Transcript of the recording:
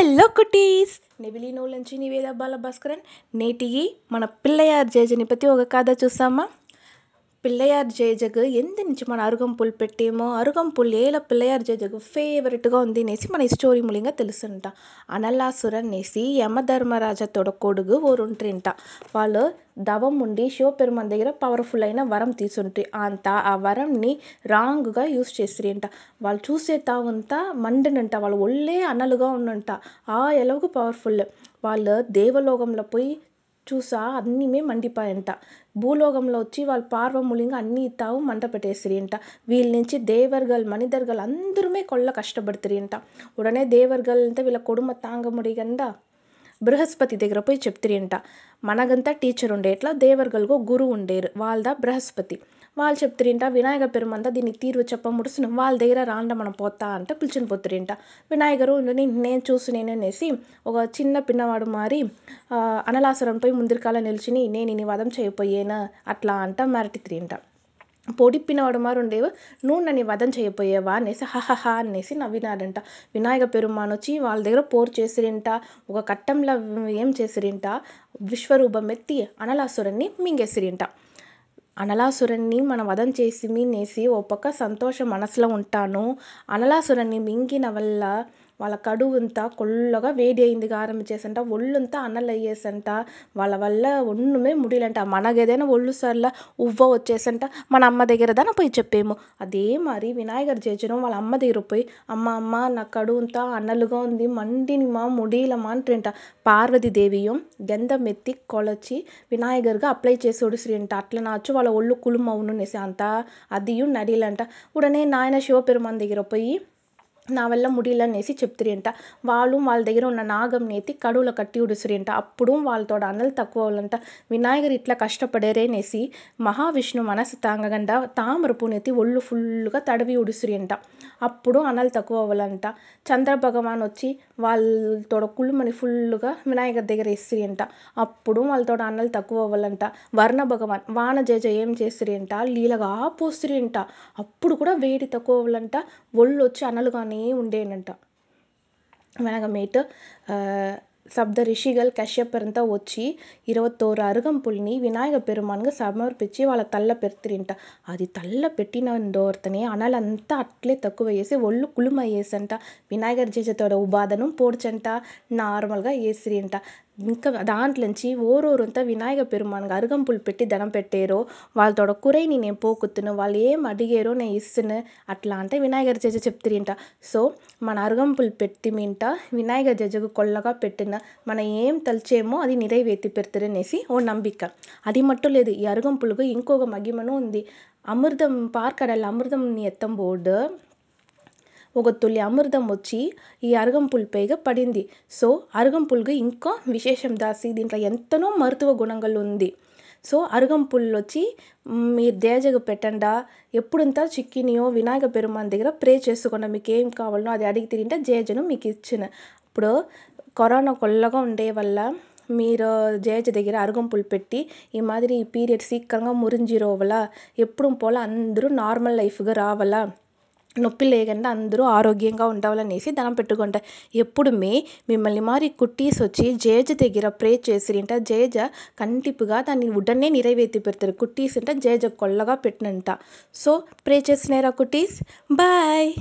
Hello cuties నెవిలీనోల నుంచి నివేద బాల భాస్కరన్ నేటికి మన పిల్లయార్ జేజని ప్రతి ఒక కథ చూసామా పిల్లయార్ జేజకు ఎందు నుంచి అరుగం పుల్ పెట్టేమో అరుగంపుల్ ఏల పిల్లయార్ జేజకు ఫేవరెట్గా ఉంది అనేసి మన ఈ స్టోరీ మూలంగా తెలుసుంట. అనలాసుర అనేసి యమధర్మరాజ తొడకొడుగు ఓరుంట్రింట. వాళ్ళు దవం ఉండి శివపెరుమాన్ దగ్గర పవర్ఫుల్ అయిన వరం తీసుంటే. అంత ఆ వరంని రాంగ్గా యూస్ చేసిరింట వాళ్ళు చూసే తావంతా మండినంట. వాళ్ళు ఒళ్ళే అనలుగా ఉన్నంట. ఆ ఎలవుకు పవర్ఫుల్ వాళ్ళు దేవలోకంలో పోయి చూసా అన్నీమే మండిపాయంట భూలోకంలో వచ్చి వాళ్ళు పార్వములింగా అన్ని తావు మంట పెట్టేసిరింట వీళ్ళ నుంచి దేవర్గల్ మణిదర్గల్ అందరుమే కొల్ల కష్టపడుతురింట ఉడనే దేవర్గల్ అంతా వీళ్ళ కొడుమ తాంగ ముడిగండ బృహస్పతి దగ్గర పోయి చెప్తిరింట. మనగంతా టీచర్ ఉండే ఇట్లా దేవర్గల్కు గురువు ఉండేరు వాళ్ళ బృహస్పతి. వాళ్ళు చెప్తిరింట వినాయక పెరుమంతా దీన్ని తీరు చెప్ప ముడుసును వాళ్ళ దగ్గర రాండ మనం పోతా అంటే పిలిచిన పోతురింట. వినాయకరు నేను చూసి నేను అనేసి ఒక చిన్న పిన్నవాడు మారి అనలాసురం పోయి ముందరికాల నిలిచిని నేను నీ వధం చేయపోయేనా? అట్లా అంట మరటితిరింట. పొడిప్పినవాడు మారు ఉండేవు నువ్వు నన్ను వధం చేయపోయేవా అనేసి హహహ అనేసి నవ్వినాడంట. వినాయక పెరుమాన్ వచ్చి వాళ్ళ దగ్గర పోరు చేసిరింట ఒక కట్టంలో ఏం చేసిరింట? విశ్వరూపం ఎత్తి అనలాసురుణ్ణి మింగేసిరింట. అనలాసురుణ్ణి మన వధం చేసి మీనేసి ఓ పక్క సంతోషం మనసులో ఉంటాను. అనలాసురుణ్ణి మింగిన వల్ల వాళ్ళ కడువంతా కొల్లగా వేడి అయిందిగా ఆరంభించేసంట ఒళ్ళంతా అనలయ్యేసంట వాళ్ళ వల్ల ఒన్నుమే ముడియలంట ఏదైనా ఒళ్ళు సర్ల ఉవ్వ వచ్చేసంట మన అమ్మ దగ్గర దాన పోయి చెప్పేము. అదే మారి వినాయకర్ చవితిన వాళ్ళ అమ్మ దగ్గర పోయి అమ్మ అమ్మ నా కడువంతా అన్నలుగా ఉంది మండినిమా முடியலம்மா అంటుంట. పార్వతి దేవియం గంధం ఎత్తి కొలచి వినాయకర్గా అప్లై చేసాడు శ్రీ అంట ఒడిసిరింట అట్లనాచు వాళ్ళ ఒళ్ళు కులుమవును అనేసి అంత అదియు నడియలంట ఉడనే నాయన శివపెరుమాన్ దగ్గర పోయి నా వల్ల முடியல అనేసి చెప్తిరింట వాళ్ళు వాళ్ళ దగ్గర ఉన్న నాగంని ఎత్తి కడువులో కట్టి ఉడిసిరింట అప్పుడు వాళ్ళతో అనలు తక్కువ వాళ్ళంట వినాయకర్ ఇట్లా కష్టపడేరే అనేసి మహావిష్ణు మనసు తాంగగండ తామర పూనెత్తి ఒళ్ళు ఫుల్గా తడవి ఉడిసిరింట అప్పుడు అనలు తక్కువ అవ్వాలంట చంద్ర భగవాన్ వచ్చి వాళ్ళతో కుళ్ళుమని ఫుల్గా వినాయకర్ దగ్గర ఇసిరింట అప్పుడు వాళ్ళతో అనలు తక్కువ అవ్వాలంట వర్ణ భగవాన్ వాన జేజ ఏం చేసిరింట లీలగా పోసిరింట అప్పుడు కూడా వేడి తక్కువ అవ్వాలంట ఒళ్ళు అనే ఉండేనంట వెనకమేటు சப்த ரிஷிகள் கஷ்யப்பர்ంతా వచ్చి ఇరవత్తోరు అరుగంపుల్ని వినాయక పెరుమాన్గా సమర్పించి వాళ్ళ తల్ల పెడతిరింట అది తల్ల పెట్టినందోర్తనే అనాలంతా అట్లే తక్కువేసి ఒళ్ళు కులుమయ్యేసంట వినాయకర్ చేసేతోడ ఉబాధను పోడ్చంట నార్మల్గా ఏసిరింట ఇంకా దాంట్లోంచి ఓరోరంతా వినాయక పెరుమాన్గా అరుగంపుల్ పెట్టి దండం పెట్టారో వాళ్ళతోడ కురైని నేను పోకుత్తును వాళ్ళు ఏం అడిగారో నేను ఇస్తును అట్లా అంటే వినాయకర్ జేజ చెప్తిరింట. సో మన అరుగంపుల్ పెట్టి మింట వినాయక జేజకు కొల్లగా పెట్టిన మనం ఏం తలిచేమో అది నిరైవేతి పెడతారు అనేసి ఓ నంబిక. అది మట్టు లేదు ఈ అరుగంపులకు ఇంకొక మహిమను ఉంది. అమృతం పార్కడల్ అమృతంని ఎత్తంబోడు ఒక తొలి అమృతం వచ్చి ఈ అరుగంపుల్ పైగా పడింది. సో అరుగంపుల్కి ఇంకా విశేషం దాసి దీంట్లో ఎంతనో మరుతువ గుణంగా ఉంది. సో అరుగంపుల్ వచ్చి మీరు దేజకు పెట్టండా ఎప్పుడంతా చిక్కినియో వినాయక పెరుమాన్ దగ్గర ప్రే చేసుకున్న మీకు ఏం కావాలనో అది అడిగి తింటే జేజను మీకు ఇచ్చిన ఇప్పుడు కరోనా కొల్లగా ఉండే వల్ల మీరు జేజ దగ్గర అరుగంపుల్ పెట్టి ఈ మాదిరి ఈ పీరియడ్ సీక్రంగా మురింజిరోవల ఎప్పుడు పోల అందరూ నార్మల్ లైఫ్గా రావాలా. నొప్పి లేకుండా అందరూ ఆరోగ్యంగా ఉండాలనేసి దండం పెట్టుకుంటారు ఎప్పుడు మే మిమ్మల్ని మారి కుట్టీస్ వచ్చి జేజ దగ్గర ప్రే చేసిరింట. జేజ కంటిపుగా దాన్ని ఉడనే నెరవేర్తి పెడతారు. కుట్టీస్ అంటే జేజ కొల్లగా పెట్టినంట. సో ప్రే చేసినారా కుట్టీస్? బాయ్!